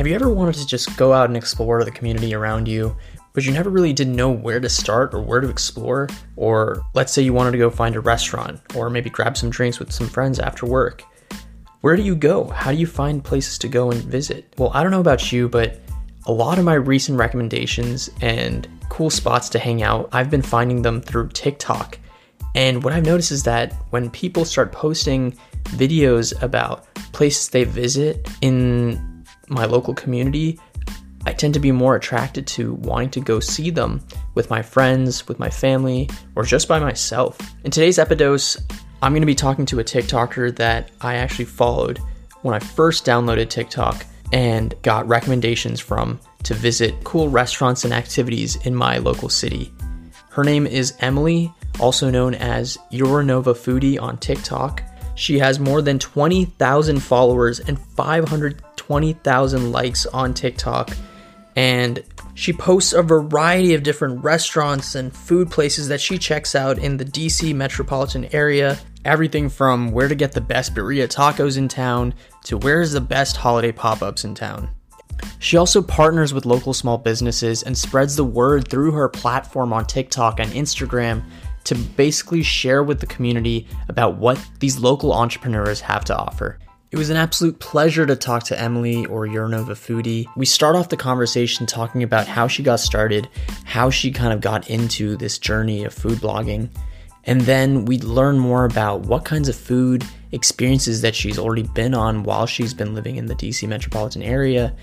Have you ever wanted to just go out and explore the community around you, but you never really didn't know where to start or where to explore? Or let's say you wanted to go find a restaurant or maybe grab some drinks with some friends after work. Where do you go? How do you find places to go and visit? Well, I don't know about you, but a lot of my recent recommendations and cool spots to hang out, I've been finding them through TikTok. And what I've noticed is that when people start posting videos about places they visit in my local community, I tend to be more attracted to wanting to go see them with my friends, with my family, or just by myself. In today's Epidose, I'm going to be talking to a TikToker that I actually followed when I first downloaded TikTok and got recommendations from to visit cool restaurants and activities in my local city. Her name is Emily, also known as Euronova Foodie on TikTok. She has more than 20,000 followers and 520,000 likes on TikTok. And she posts a variety of different restaurants and food places that she checks out in the DC metropolitan area. Everything from where to get the best birria tacos in town to where's the best holiday pop ups in town. She also partners with local small businesses and spreads the word through her platform on TikTok and Instagram to basically share with the community about what these local entrepreneurs have to offer. It was an absolute pleasure to talk to Emily or Euronova Foodie. We start off the conversation talking about how she got started, how she kind of got into this journey of food blogging, and then we learn more about what kinds of food experiences that she's already been on while she's been living in the DC metropolitan area,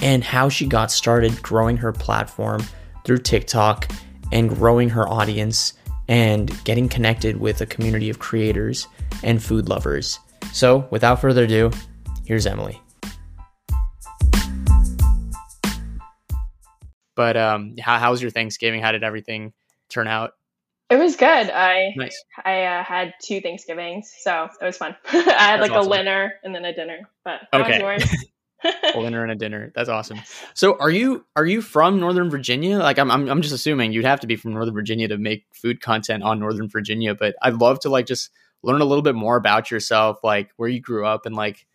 and how she got started growing her platform through TikTok and growing her audience and getting connected with a community of creators and food lovers. So, without further ado, here's Emily. But um, how, how was your Thanksgiving? How did everything turn out? It was good. I Nice. I uh, had two Thanksgivings, so it was fun. I had That's like awesome. a dinner and then a dinner. But how Okay. was yours? A dinner and a dinner. That's awesome. So, are you are you from Northern Virginia? Like, I'm I'm, I'm just assuming you'd have to be from Northern Virginia to make food content on Northern Virginia. But I'd love to like just learn a little bit more about yourself, like where you grew up, and like,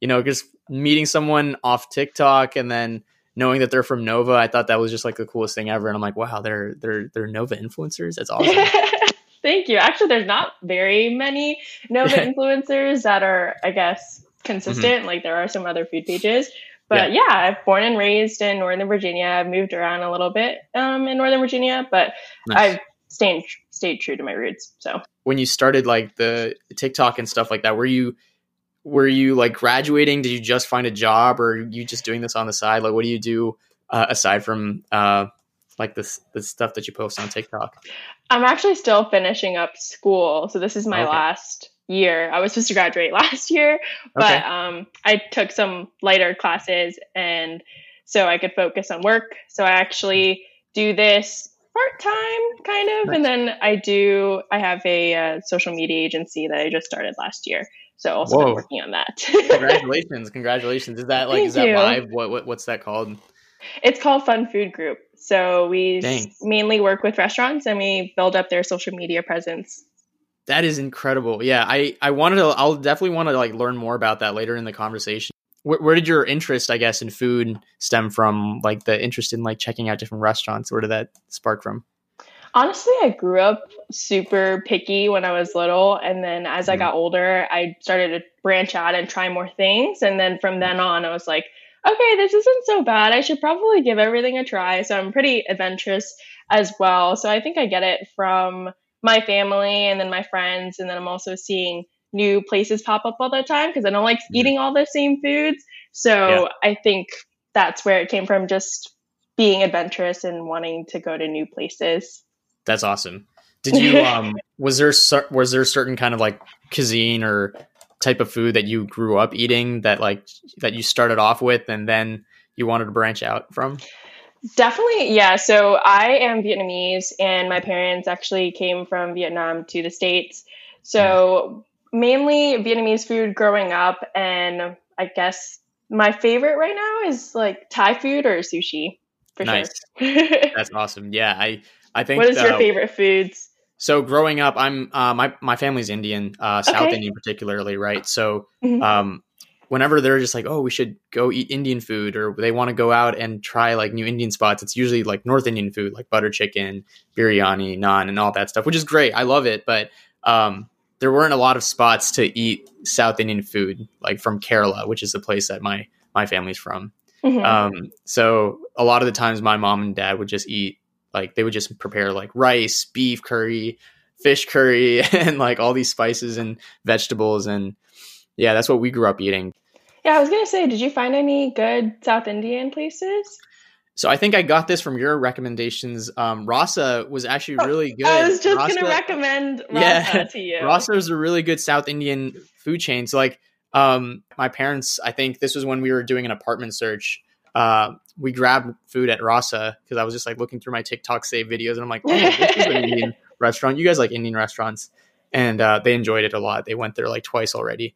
you know, just meeting someone off TikTok and then knowing that they're from Nova. I thought that was just like the coolest thing ever. And I'm like, wow, they're they're they're Nova influencers. That's awesome. Thank you. Actually, there's not very many Nova influencers that are, I guess, consistent. Like there are some other food pages. But yeah. I'm born and raised in Northern Virginia. I've moved around a little bit um, in Northern Virginia, but Nice. I've stayed stayed true to my roots. So when you started like the TikTok and stuff like that, were you were you like graduating? Did you just find a job, or you just doing this on the side? Like, what do you do uh, aside from uh, like this the stuff that you post on TikTok? I'm actually still finishing up school. So this is my Okay. last year. I was supposed to graduate last year, but Okay. um, I took some lighter classes and so I could focus on work. So I actually do this part time kind of, and then I do. I have a uh, social media agency that I just started last year. So also been Whoa. working on that. Congratulations, congratulations! Is that like is that Thank you. live? What, what what's that called? It's called Fun Food Group. So we Dang. mainly work with restaurants and we build up their social media presence. That is incredible. Yeah, I I wanted to. I'll definitely want to like learn more about that later in the conversation. Where, where did your interest, I guess, in food stem from? Like the interest in like checking out different restaurants. Where did that spark from? Honestly, I grew up super picky when I was little. And then as I Mhm. got older, I started to branch out and try more things. And then from then on, I was like, okay, this isn't so bad. I should probably give everything a try. So I'm pretty adventurous as well. So I think I get it from my family and then my friends. And then I'm also seeing new places pop up all the time because I don't like Mhm. eating all the same foods. So I think that's where it came from just being adventurous and wanting to go to new places. That's awesome. Did you um was there was there a certain kind of like cuisine or type of food that you grew up eating that like that you started off with and then you wanted to branch out from? Definitely, yeah. So I am Vietnamese, and my parents actually came from Vietnam to the States. So mainly Vietnamese food growing up, and I guess my favorite right now is like Thai food or sushi for Nice. sure. That's awesome. Yeah, I I think what is your uh, favorite foods? So growing up, I'm uh, my my family's Indian, uh, South Okay. Indian particularly, right? So Mhm. um, whenever they're just like, oh, we should go eat Indian food, or they want to go out and try like new Indian spots, it's usually like North Indian food, like butter chicken, biryani, naan, and all that stuff, which is great. I love it, but um, there weren't a lot of spots to eat South Indian food, like from Kerala, which is the place that my my family's from. Mm-hmm. Um, so a lot of the times, my mom and dad would just eat like they would just prepare like rice, beef curry, fish curry, and like all these spices and vegetables and yeah, that's what we grew up eating. Yeah, I was gonna say, did you find any good South Indian places? So I think I got this from your recommendations. Um, Rasa was actually oh, really good. I was just Rasa, gonna recommend Rasa yeah, to you. Rasa is a really good South Indian food chain. So like, um, my parents, I think this was when we were doing an apartment search. Uh, we grabbed food at Rasa because I was just like looking through my TikTok save videos and I'm like, oh, this is an Indian restaurant. You guys like Indian restaurants and uh, they enjoyed it a lot. They went there like twice already.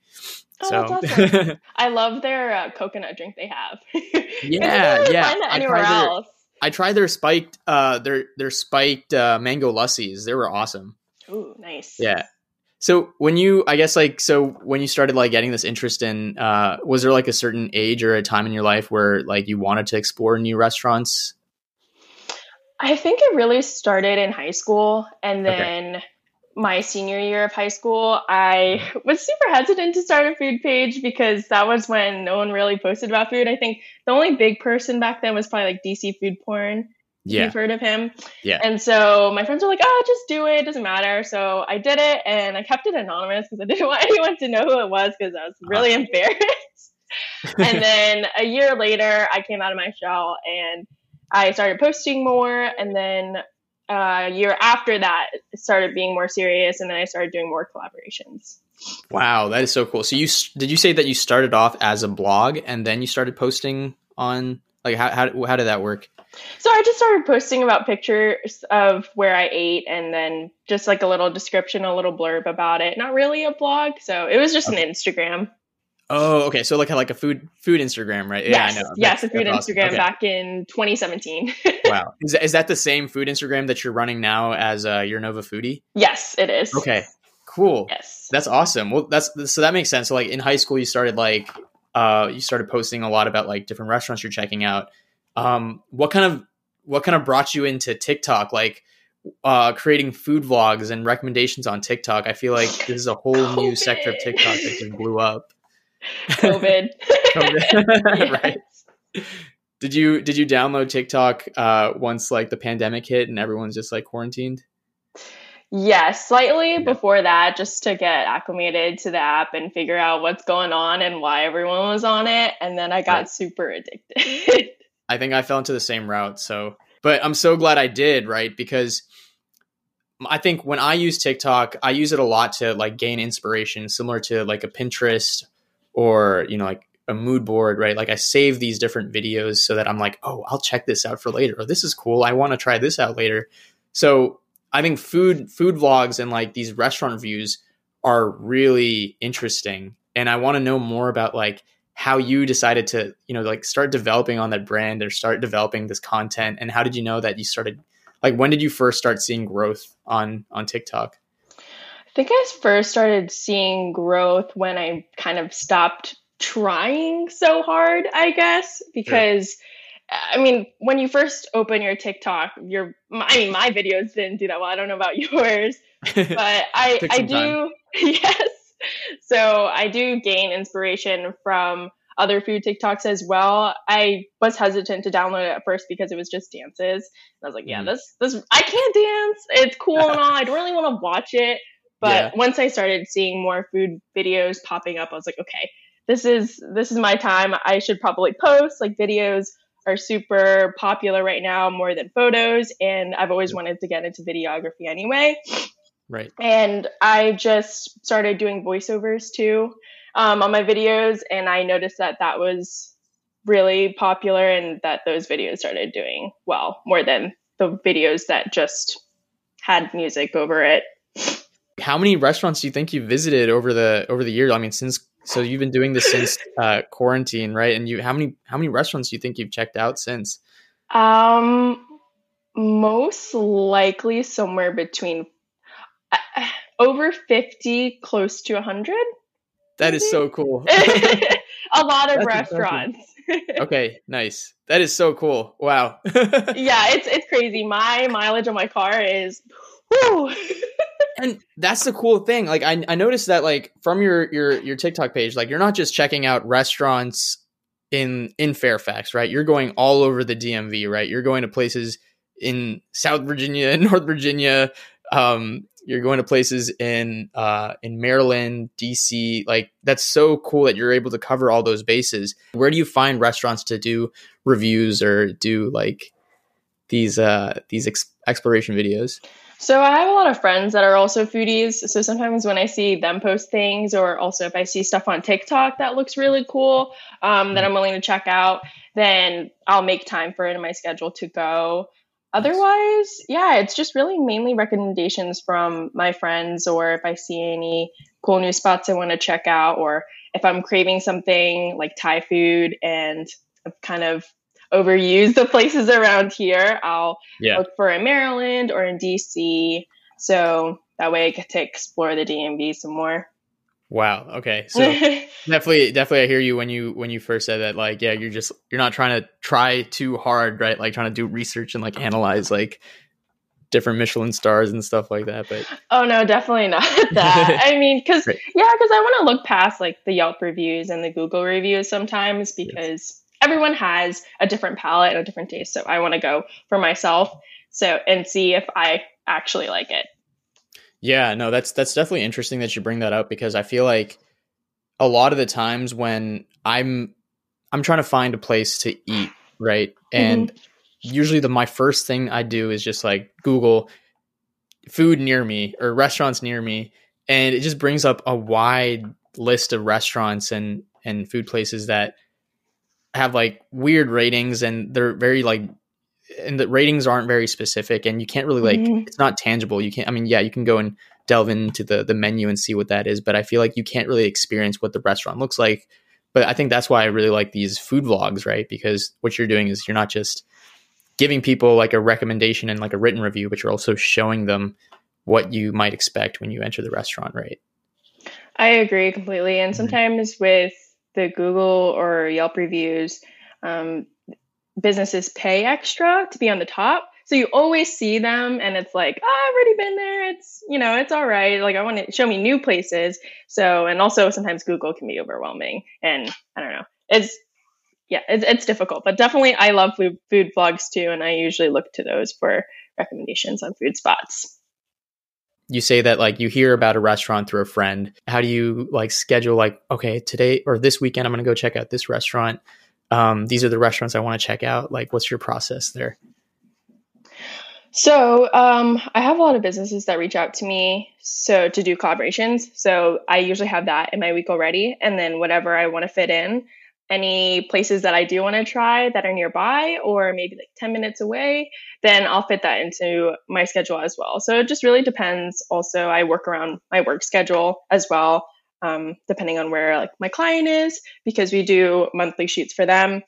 Oh, so awesome. I love their uh, coconut drink they have. yeah, yeah. anywhere I tried else. Their, I tried their spiked uh their their spiked uh, mango lassis. They were awesome. Ooh, nice. Yeah. So when you, I guess, like, so when you started like getting this interest in, uh, was there like a certain age or a time in your life where like you wanted to explore new restaurants? I think it really started in high school, and then okay my senior year of high school, I was super hesitant to start a food page because that was when no one really posted about food. I think the only big person back then was probably like DC Food Porn. Yeah. You've heard of him. Yeah. And so my friends were like, oh, just do it. It doesn't matter. So I did it and I kept it anonymous because I didn't want anyone to know who it was because I was really uh-huh. embarrassed. and then a year later, I came out of my shell and I started posting more. And then uh, year after that started being more serious and then i started doing more collaborations. Wow that is so cool. So you did you say that you started off as a blog and then you started posting on like how, how, how did that work? So i just started posting about pictures of where i ate and then just like a little description a little blurb about it. Not really a blog so it was just okay. an instagram Oh, okay. So like like a food food Instagram, right? Yeah, yes, I know. Yes, a food Instagram okay. back in 2017. wow, is that, is that the same food Instagram that you're running now as uh, your Nova Foodie? Yes, it is. Okay, cool. Yes, that's awesome. Well, that's so that makes sense. So like in high school, you started like uh, you started posting a lot about like different restaurants you're checking out. Um, what kind of what kind of brought you into TikTok? Like uh, creating food vlogs and recommendations on TikTok. I feel like this is a whole new sector of TikTok that just blew up. COVID. COVID. right. Did you did you download TikTok uh, once like the pandemic hit and everyone's just like quarantined? Yes, slightly yeah. before that, just to get acclimated to the app and figure out what's going on and why everyone was on it. And then I got right. super addicted. I think I fell into the same route. So, but I'm so glad I did, right? Because I think when I use TikTok, I use it a lot to like gain inspiration, similar to like a Pinterest or you know like a mood board right? Like i save these different videos so that i'm like oh i'll check this out for later. Or this is cool. I want to try this out later. So i think food food vlogs and like these restaurant reviews are really interesting. And i want to know more about like how you decided to you know like start developing on that brand or start developing this content. And how did you know that you started like when did you first start seeing growth on on tiktok I think I first started seeing growth when I kind of stopped trying so hard, I guess, because I mean, when you first open your TikTok, your I mean, my videos didn't do that well. I don't know about yours, but I I do yes. So I do gain inspiration from other food TikToks as well. I was hesitant to download it at first because it was just dances. And I was like, yeah, mm. this this I can't dance. It's cool and all. I don't really want to watch it. But yeah. once I started seeing more food videos popping up, I was like, okay, this is this is my time. I should probably post. Like videos are super popular right now more than photos, and I've always wanted to get into videography anyway. Right. And I just started doing voiceovers too um, on my videos, and I noticed that that was really popular and that those videos started doing well more than the videos that just had music over it how many restaurants do you think you've visited over the over the years? I mean, since so you've been doing this since uh, quarantine, right? And you how many how many restaurants do you think you've checked out since? Um, most likely somewhere between uh, over fifty, close to hundred. That is so cool. a lot of That's restaurants. okay, nice. That is so cool. Wow. yeah, it's it's crazy. My mileage on my car is whew. and that's the cool thing. Like I, I noticed that like from your your your TikTok page, like you're not just checking out restaurants in in Fairfax, right? You're going all over the DMV, right? You're going to places in South Virginia, and North Virginia, um, you're going to places in uh, in Maryland, DC. Like that's so cool that you're able to cover all those bases. Where do you find restaurants to do reviews or do like these uh, these ex- exploration videos? So I have a lot of friends that are also foodies. So sometimes when I see them post things, or also if I see stuff on TikTok that looks really cool, um, that. I'm willing to check out, then I'll make time for it in my schedule to go. Otherwise, yeah, it's just really mainly recommendations from my friends, or if I see any cool new spots I want to check out, or if I'm craving something like Thai food and kind of overused the places around here, I'll yeah. look for in Maryland or in DC. So that way I get to explore the DMV some more. Wow. Okay. So definitely, definitely, I hear you when you when you first said that. Like, yeah, you're just you're not trying to try too hard, right? Like trying to do research and like analyze like different Michelin stars and stuff like that. But oh no, definitely not that. I mean, because right. yeah, because I want to look past like the Yelp reviews and the Google reviews sometimes because yes. Everyone has a different palate and a different taste. So I want to go for myself. So and see if I actually like it. Yeah, no, that's that's definitely interesting that you bring that up because I feel like a lot of the times when I'm I'm trying to find a place to eat, right? And mm-hmm. usually the my first thing I do is just like Google food near me or restaurants near me and it just brings up a wide list of restaurants and and food places that have like weird ratings and they're very like and the ratings aren't very specific and you can't really like mm-hmm. it's not tangible you can't i mean yeah you can go and delve into the the menu and see what that is but i feel like you can't really experience what the restaurant looks like but i think that's why i really like these food vlogs right because what you're doing is you're not just giving people like a recommendation and like a written review but you're also showing them what you might expect when you enter the restaurant right i agree completely and mm-hmm. sometimes mm-hmm. with the google or yelp reviews um, businesses pay extra to be on the top. So you always see them and it's like, oh, I've already been there. It's, you know, it's all right. Like I want to show me new places. So, and also sometimes Google can be overwhelming and I don't know. It's, yeah, it's, it's difficult, but definitely I love food, food vlogs too. And I usually look to those for recommendations on food spots. You say that like you hear about a restaurant through a friend. How do you like schedule like, okay, today or this weekend, I'm going to go check out this restaurant um, these are the restaurants I want to check out? Like, what's your process there? So um, I have a lot of businesses that reach out to me so to do collaborations. So I usually have that in my week already, and then whatever I want to fit in, any places that I do want to try that are nearby or maybe like 10 minutes away, then I'll fit that into my schedule as well. So it just really depends. Also, I work around my work schedule as well um, depending on where like my client is because we do monthly shoots for them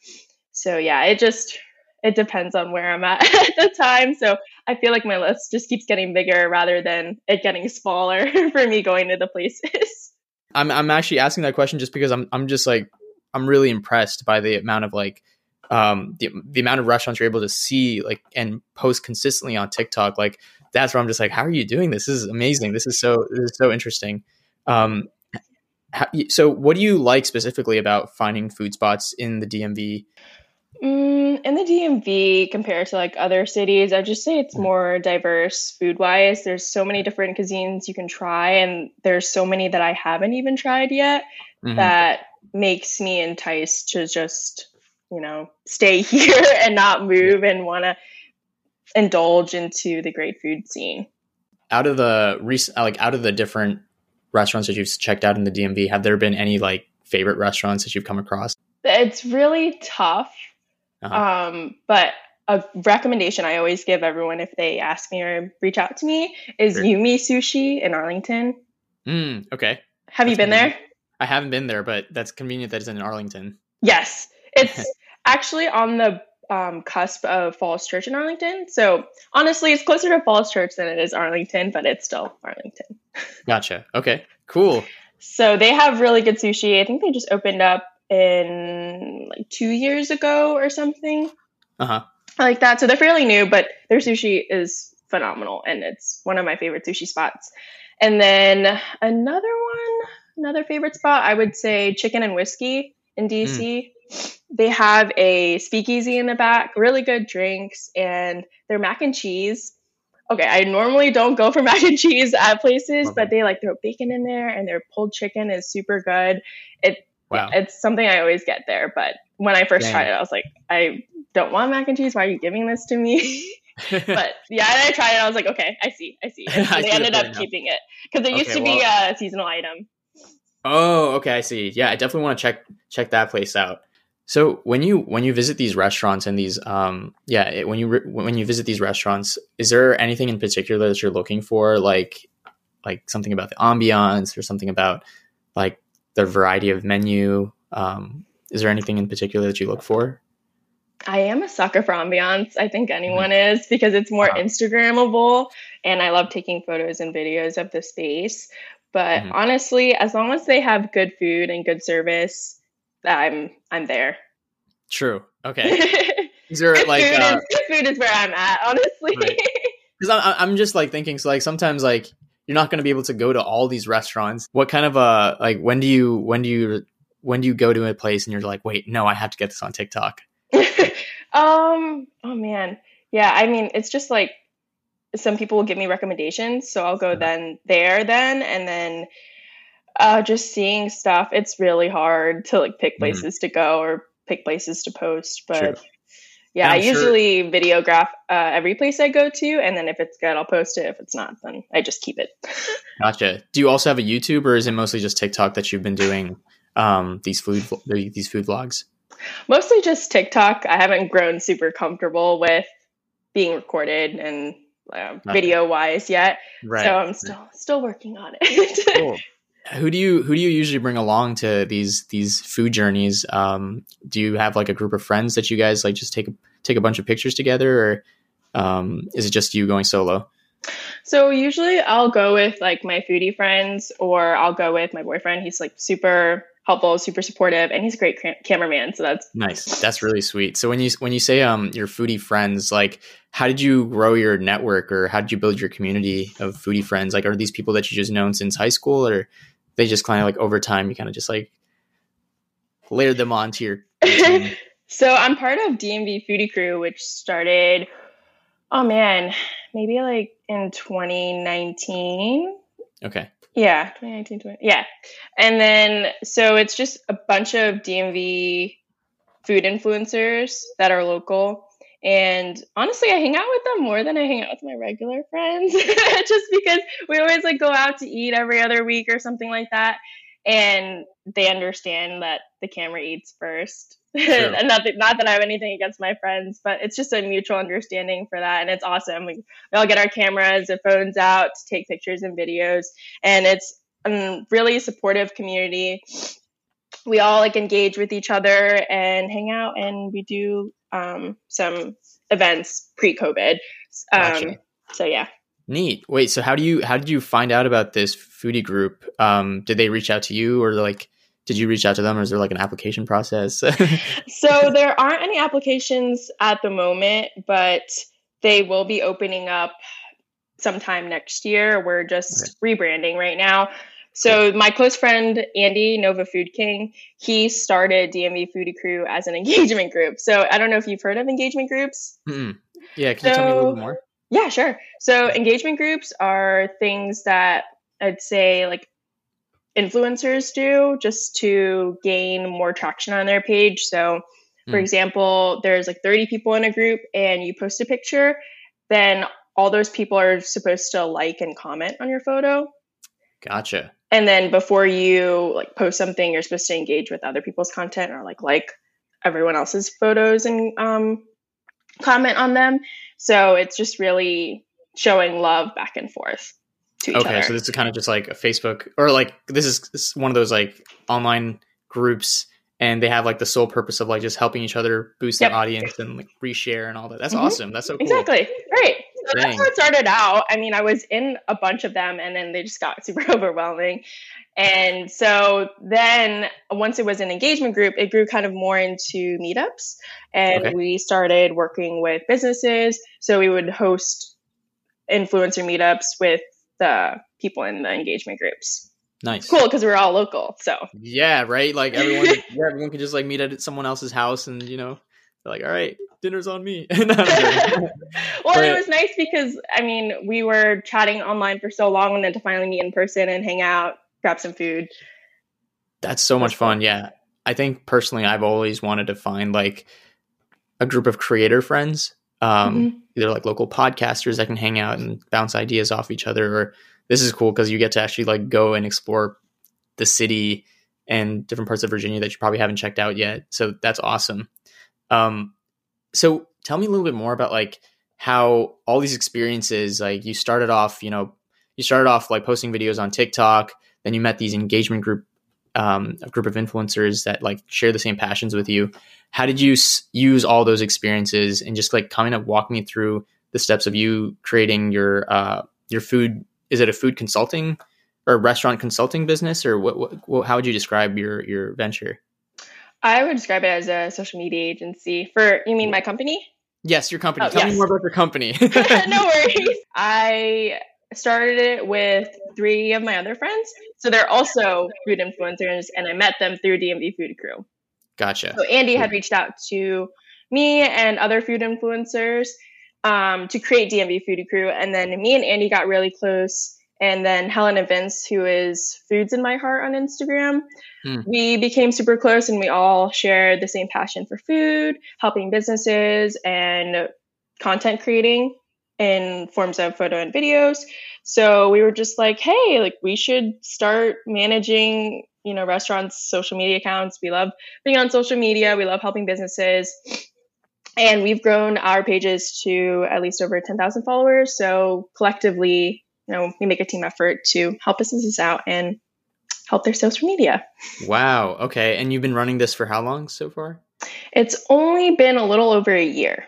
so yeah it just it depends on where i'm at at the time so i feel like my list just keeps getting bigger rather than it getting smaller for me going to the places i'm, I'm actually asking that question just because i'm, I'm just like i'm really impressed by the amount of like um, the, the amount of restaurants you're able to see like and post consistently on tiktok like that's where i'm just like how are you doing this, this is amazing this is so this is so interesting um, how, so, what do you like specifically about finding food spots in the DMV? Mm, in the DMV, compared to like other cities, I'd just say it's more diverse food wise. There's so many different cuisines you can try, and there's so many that I haven't even tried yet mm-hmm. that makes me enticed to just, you know, stay here and not move and want to indulge into the great food scene. Out of the recent, like out of the different restaurants that you've checked out in the DMV? Have there been any like favorite restaurants that you've come across? It's really tough. Uh-huh. Um, but a recommendation I always give everyone if they ask me or reach out to me is sure. Yume Sushi in Arlington. Mm, okay. Have that's you been convenient. there? I haven't been there, but that's convenient that it's in Arlington. Yes. It's actually on the um, cusp of Falls Church in Arlington. So honestly, it's closer to Falls Church than it is Arlington, but it's still Arlington. Gotcha. Okay. Cool. So they have really good sushi. I think they just opened up in like two years ago or something. Uh huh. Like that. So they're fairly new, but their sushi is phenomenal and it's one of my favorite sushi spots. And then another one, another favorite spot, I would say Chicken and Whiskey in DC. Mm. They have a speakeasy in the back, really good drinks, and their mac and cheese. Okay, I normally don't go for mac and cheese at places, but they like throw bacon in there, and their pulled chicken is super good. It wow. it's something I always get there. But when I first Dang. tried it, I was like, I don't want mac and cheese. Why are you giving this to me? but yeah, and I tried it. I was like, okay, I see, I see. And I they ended up keeping it because it okay, used to well, be a seasonal item. Oh, okay, I see. Yeah, I definitely want to check check that place out. So when you when you visit these restaurants and these um yeah it, when you re- when you visit these restaurants, is there anything in particular that you're looking for, like like something about the ambiance or something about like the variety of menu? Um, is there anything in particular that you look for? I am a sucker for ambiance. I think anyone mm-hmm. is because it's more wow. Instagrammable and I love taking photos and videos of the space. But mm-hmm. honestly, as long as they have good food and good service, I'm I'm there. True. Okay. Is there good like food, uh, is, food is where I'm at, honestly. Because right. I'm I'm just like thinking so like sometimes like you're not going to be able to go to all these restaurants. What kind of uh like when do you when do you when do you go to a place and you're like wait no I have to get this on TikTok? um. Oh man. Yeah. I mean, it's just like some people will give me recommendations, so I'll go then there then, and then uh, just seeing stuff. It's really hard to like pick mm-hmm. places mm-hmm. to go or pick places to post, but. True. Yeah, I sure. usually videograph uh, every place I go to, and then if it's good, I'll post it. If it's not, then I just keep it. gotcha. Do you also have a YouTube, or is it mostly just TikTok that you've been doing um, these food these food vlogs? Mostly just TikTok. I haven't grown super comfortable with being recorded and uh, video wise yet. Right. So I'm still still working on it. cool. Who do you who do you usually bring along to these these food journeys? Um, do you have like a group of friends that you guys like just take take a bunch of pictures together, or um, is it just you going solo? So usually I'll go with like my foodie friends, or I'll go with my boyfriend. He's like super helpful, super supportive, and he's a great cam- cameraman. So that's nice. That's really sweet. So when you when you say um your foodie friends, like how did you grow your network, or how did you build your community of foodie friends? Like, are these people that you just known since high school, or they just kind of like over time you kind of just like layered them onto your? so I'm part of DMV Foodie Crew, which started. Oh man, maybe like in 2019. Okay. Yeah, 2019, 20, yeah. And then, so it's just a bunch of DMV food influencers that are local. And honestly, I hang out with them more than I hang out with my regular friends, just because we always like go out to eat every other week or something like that. And they understand that the camera eats first. and not that, not that I have anything against my friends, but it's just a mutual understanding for that. And it's awesome. We, we all get our cameras and phones out to take pictures and videos. And it's a really supportive community. We all like engage with each other and hang out, and we do um, some events pre COVID. Um, gotcha. So, yeah. Neat. Wait, so how do you how did you find out about this foodie group? Um, did they reach out to you or like did you reach out to them or is there like an application process? so there aren't any applications at the moment, but they will be opening up sometime next year. We're just okay. rebranding right now. So my close friend Andy Nova Food King, he started DMV Foodie Crew as an engagement group. So I don't know if you've heard of engagement groups. Mm-hmm. Yeah, can you tell me a little more? Yeah, sure. So engagement groups are things that I'd say like influencers do just to gain more traction on their page. So, for mm. example, there's like 30 people in a group and you post a picture, then all those people are supposed to like and comment on your photo. Gotcha. And then before you like post something, you're supposed to engage with other people's content or like like everyone else's photos and um, comment on them. So it's just really showing love back and forth to okay, other. so this is kind of just like a Facebook or like this is, this is one of those like online groups and they have like the sole purpose of like just helping each other boost yep. their audience and like reshare and all that. That's mm-hmm. awesome. That's so cool. Exactly. Right. So that's how it started out. I mean, I was in a bunch of them and then they just got super overwhelming. And so then once it was an engagement group, it grew kind of more into meetups. And okay. we started working with businesses. So we would host influencer meetups with the people in the engagement groups. Nice. Cool, because we're all local. So Yeah, right? Like everyone yeah, everyone could just like meet at someone else's house and you know, they're like, all right, dinner's on me. well, but, it was nice because I mean, we were chatting online for so long, and then to finally meet in person and hang out, grab some food. That's so much fun. Yeah, I think personally, I've always wanted to find like a group of creator friends, um, mm-hmm. either like local podcasters that can hang out and bounce ideas off each other, or this is cool because you get to actually like go and explore the city and different parts of Virginia that you probably haven't checked out yet. So that's awesome. Um, so tell me a little bit more about like how all these experiences, like you started off, you know, you started off like posting videos on TikTok, then you met these engagement group, um, a group of influencers that like share the same passions with you. How did you s- use all those experiences and just like kind of walk me through the steps of you creating your uh, your food? Is it a food consulting or restaurant consulting business, or what, what, what? How would you describe your your venture? I would describe it as a social media agency. For you mean my company? Yes, your company. Oh, Tell yes. me more about your company. no worries. I started it with three of my other friends. So they're also food influencers, and I met them through DMV Food Crew. Gotcha. So Andy had reached out to me and other food influencers um, to create DMV Foodie Crew, and then me and Andy got really close and then Helen and Vince, who is Foods in My Heart on Instagram. Hmm. We became super close and we all shared the same passion for food, helping businesses, and content creating in forms of photo and videos. So we were just like, hey, like we should start managing, you know, restaurants' social media accounts. We love being on social media, we love helping businesses. And we've grown our pages to at least over 10,000 followers. So collectively, you know, we make a team effort to help businesses out and help their social media. Wow. Okay. And you've been running this for how long so far? It's only been a little over a year.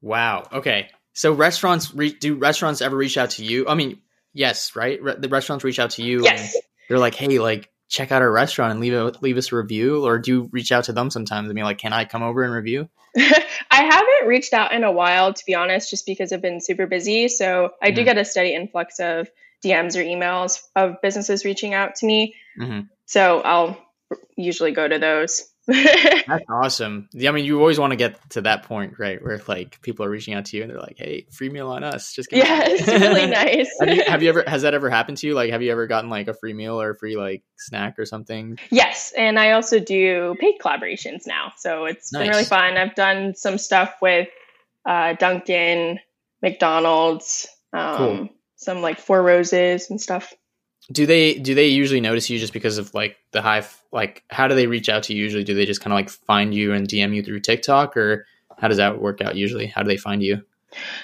Wow. Okay. So restaurants re- do restaurants ever reach out to you? I mean, yes, right? Re- the restaurants reach out to you yes. they're like, "Hey, like check out our restaurant and leave a, leave us a review," or do you reach out to them sometimes and be like, "Can I come over and review?" I haven't reached out in a while, to be honest, just because I've been super busy. So I mm-hmm. do get a steady influx of DMs or emails of businesses reaching out to me. Mm-hmm. So I'll usually go to those. That's awesome. Yeah, I mean, you always want to get to that point, right, where like people are reaching out to you and they're like, "Hey, free meal on us." Just kidding. yeah, it's really nice. have, you, have, you, ever has that ever happened to you? Like, have you ever gotten like a free meal or a free like snack or something? Yes, and I also do paid collaborations now, so it's nice. been really fun. I've done some stuff with uh, Dunkin', McDonald's, um, cool. some like Four Roses and stuff do they do they usually notice you just because of like the high like how do they reach out to you usually? Do they just kind of like find you and dm you through tiktok or how does that work out usually? How do they find you?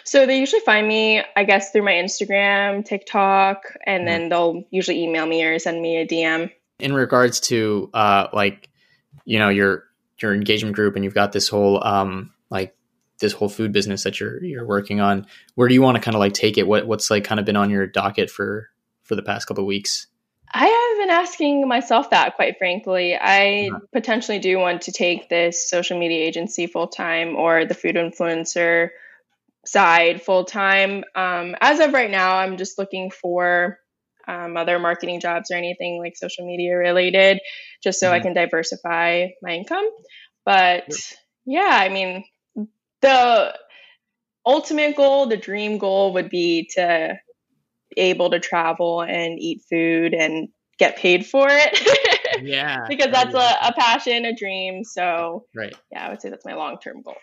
So they usually find me i guess through my instagram tiktok and mm-hmm. then they'll usually email me or send me a dm in regards to uh like you know your your engagement group and you've got this whole um like this whole food business that you're you're working on where do you want to kind of like take it? What what's like kind of been on your docket for for the past couple weeks? I have been asking myself that, quite frankly. I uh-huh. potentially do want to take this social media agency full time or the food influencer side full time. Um, as of right now, I'm just looking for um, other marketing jobs or anything like social media related, just so mm-hmm. I can diversify my income. But yeah, I mean, the ultimate goal, the dream goal would be to able to travel and eat food and get paid for it. yeah. because that's yeah. a, a passion, a dream. So right. Yeah, I would say that's my long term goal.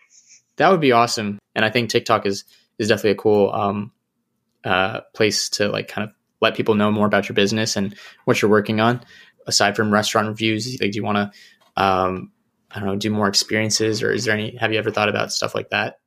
That would be awesome. And I think TikTok is is definitely a cool um, uh, place to like kind of let people know more about your business and what you're working on. Aside from restaurant reviews, like do you want to um, I don't know, do more experiences or is there any have you ever thought about stuff like that?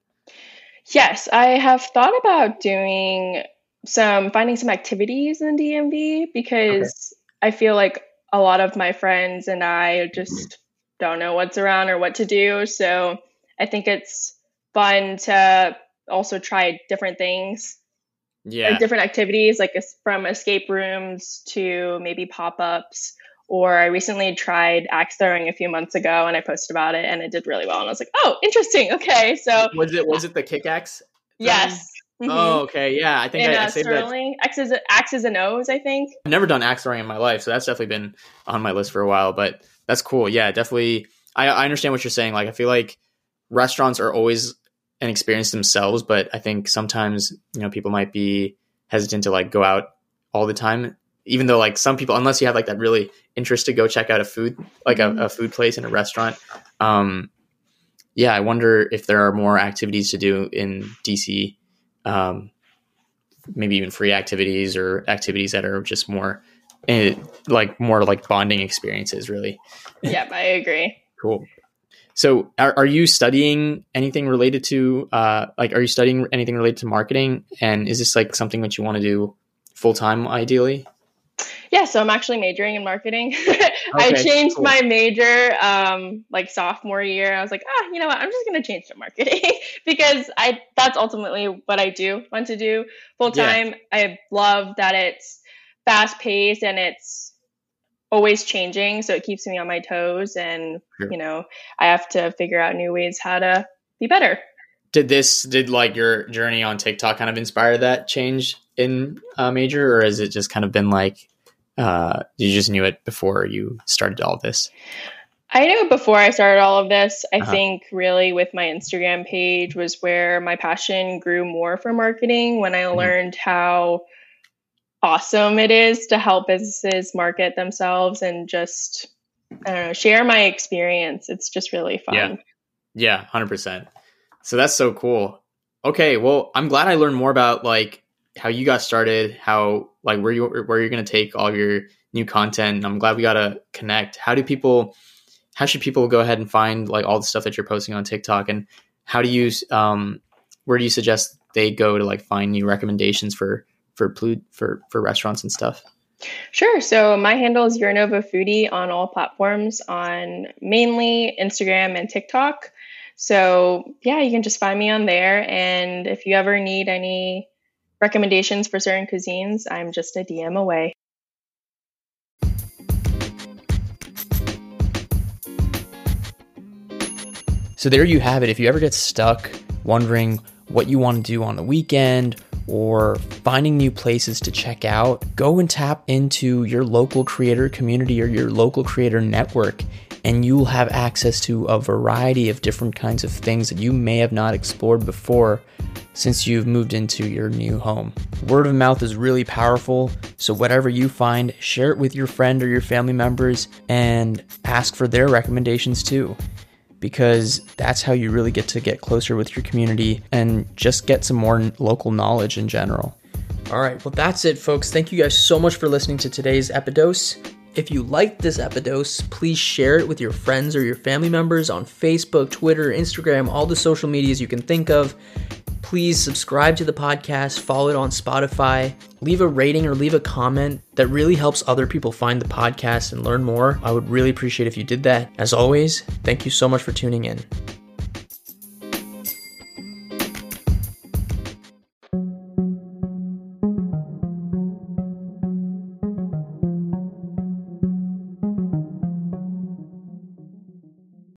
Yes, I have thought about doing some finding some activities in DMV because okay. I feel like a lot of my friends and I just don't know what's around or what to do. So I think it's fun to also try different things, Yeah. like different activities, like from escape rooms to maybe pop ups. Or I recently tried axe throwing a few months ago, and I posted about it, and it did really well. And I was like, "Oh, interesting. Okay, so was it was it the kick axe? yes." Mhm. Oh, okay. Yeah, I think and I, I uh, saved that. Sterling, X's, X's and O's, I think. I've never done axe throwing in my life, so that's definitely been on my list for a while. But that's cool. Yeah, definitely. I, I understand what you're saying. Like, I feel like restaurants are always an experience themselves, but I think sometimes you know people might be hesitant to like go out all the time. Even though like some people, unless you have like that really interest to go check out a food like a, a food place in a restaurant, um, yeah, I wonder if there are more activities to do in DC. Um, maybe even free activities or activities that are just more eh, like more like bonding experiences really. Yep, I agree. cool. So are, are you studying anything related to uh like are you studying anything related to marketing? And is this like something that you want to do full time ideally Yeah, so I'm actually majoring in marketing. I changed cool. my major um, like sophomore year. I was like, ah, you know what? I'm just gonna change to marketing because I that's ultimately what I do want to do full Yeah. time. I love that it's fast paced and it's always changing, so it keeps me on my toes. And Sure. you know, I have to figure out new ways how to be better. did this did like your journey on tiktok kind of inspire that change in uh, major or has it just kind of been like uh you just knew it before you started all this I knew before I started all of this. I Uh-huh. think really with my Instagram page was where my passion grew more for marketing when I Mhm. learned how awesome it is to help businesses market themselves and just I don't know, share my experience. It's just really fun. Yeah. Yeah, hundred percent. So that's so cool. Okay, well, I'm glad I learned more about like how you got started, how like where you where you're gonna take all your new content. I'm glad we got to connect. How do people? How should people go ahead and find like all the stuff that you're posting on TikTok, and how do you um where do you suggest they go to like find new recommendations for for for for restaurants and stuff? Sure. So my handle is Uranova Foodie on all platforms on mainly Instagram and TikTok. So yeah, you can just find me on there. And if you ever need any recommendations for certain cuisines, I'm just a DM away. So there you have it. If you ever get stuck wondering what you want to do on the weekend or finding new places to check out, go and tap into your local creator community or your local creator network, and you'll have access to a variety of different kinds of things that you may have not explored before since you've moved into your new home. Word of mouth is really powerful, so whatever you find, share it with your friend or your family members and ask for their recommendations too because that's how you really get to get closer with your community and just get some more local knowledge in general. All right, well, that's it, folks. Thank you guys so much for listening to today's Epidose. If you liked this Epidose, please share it with your friends or your family members on Facebook, Twitter, Instagram, all the social medias you can think of. Please subscribe to the podcast, follow it on Spotify, leave a rating or leave a comment. That really helps other people find the podcast and learn more. I would really appreciate if you did that. As always, thank you so much for tuning in.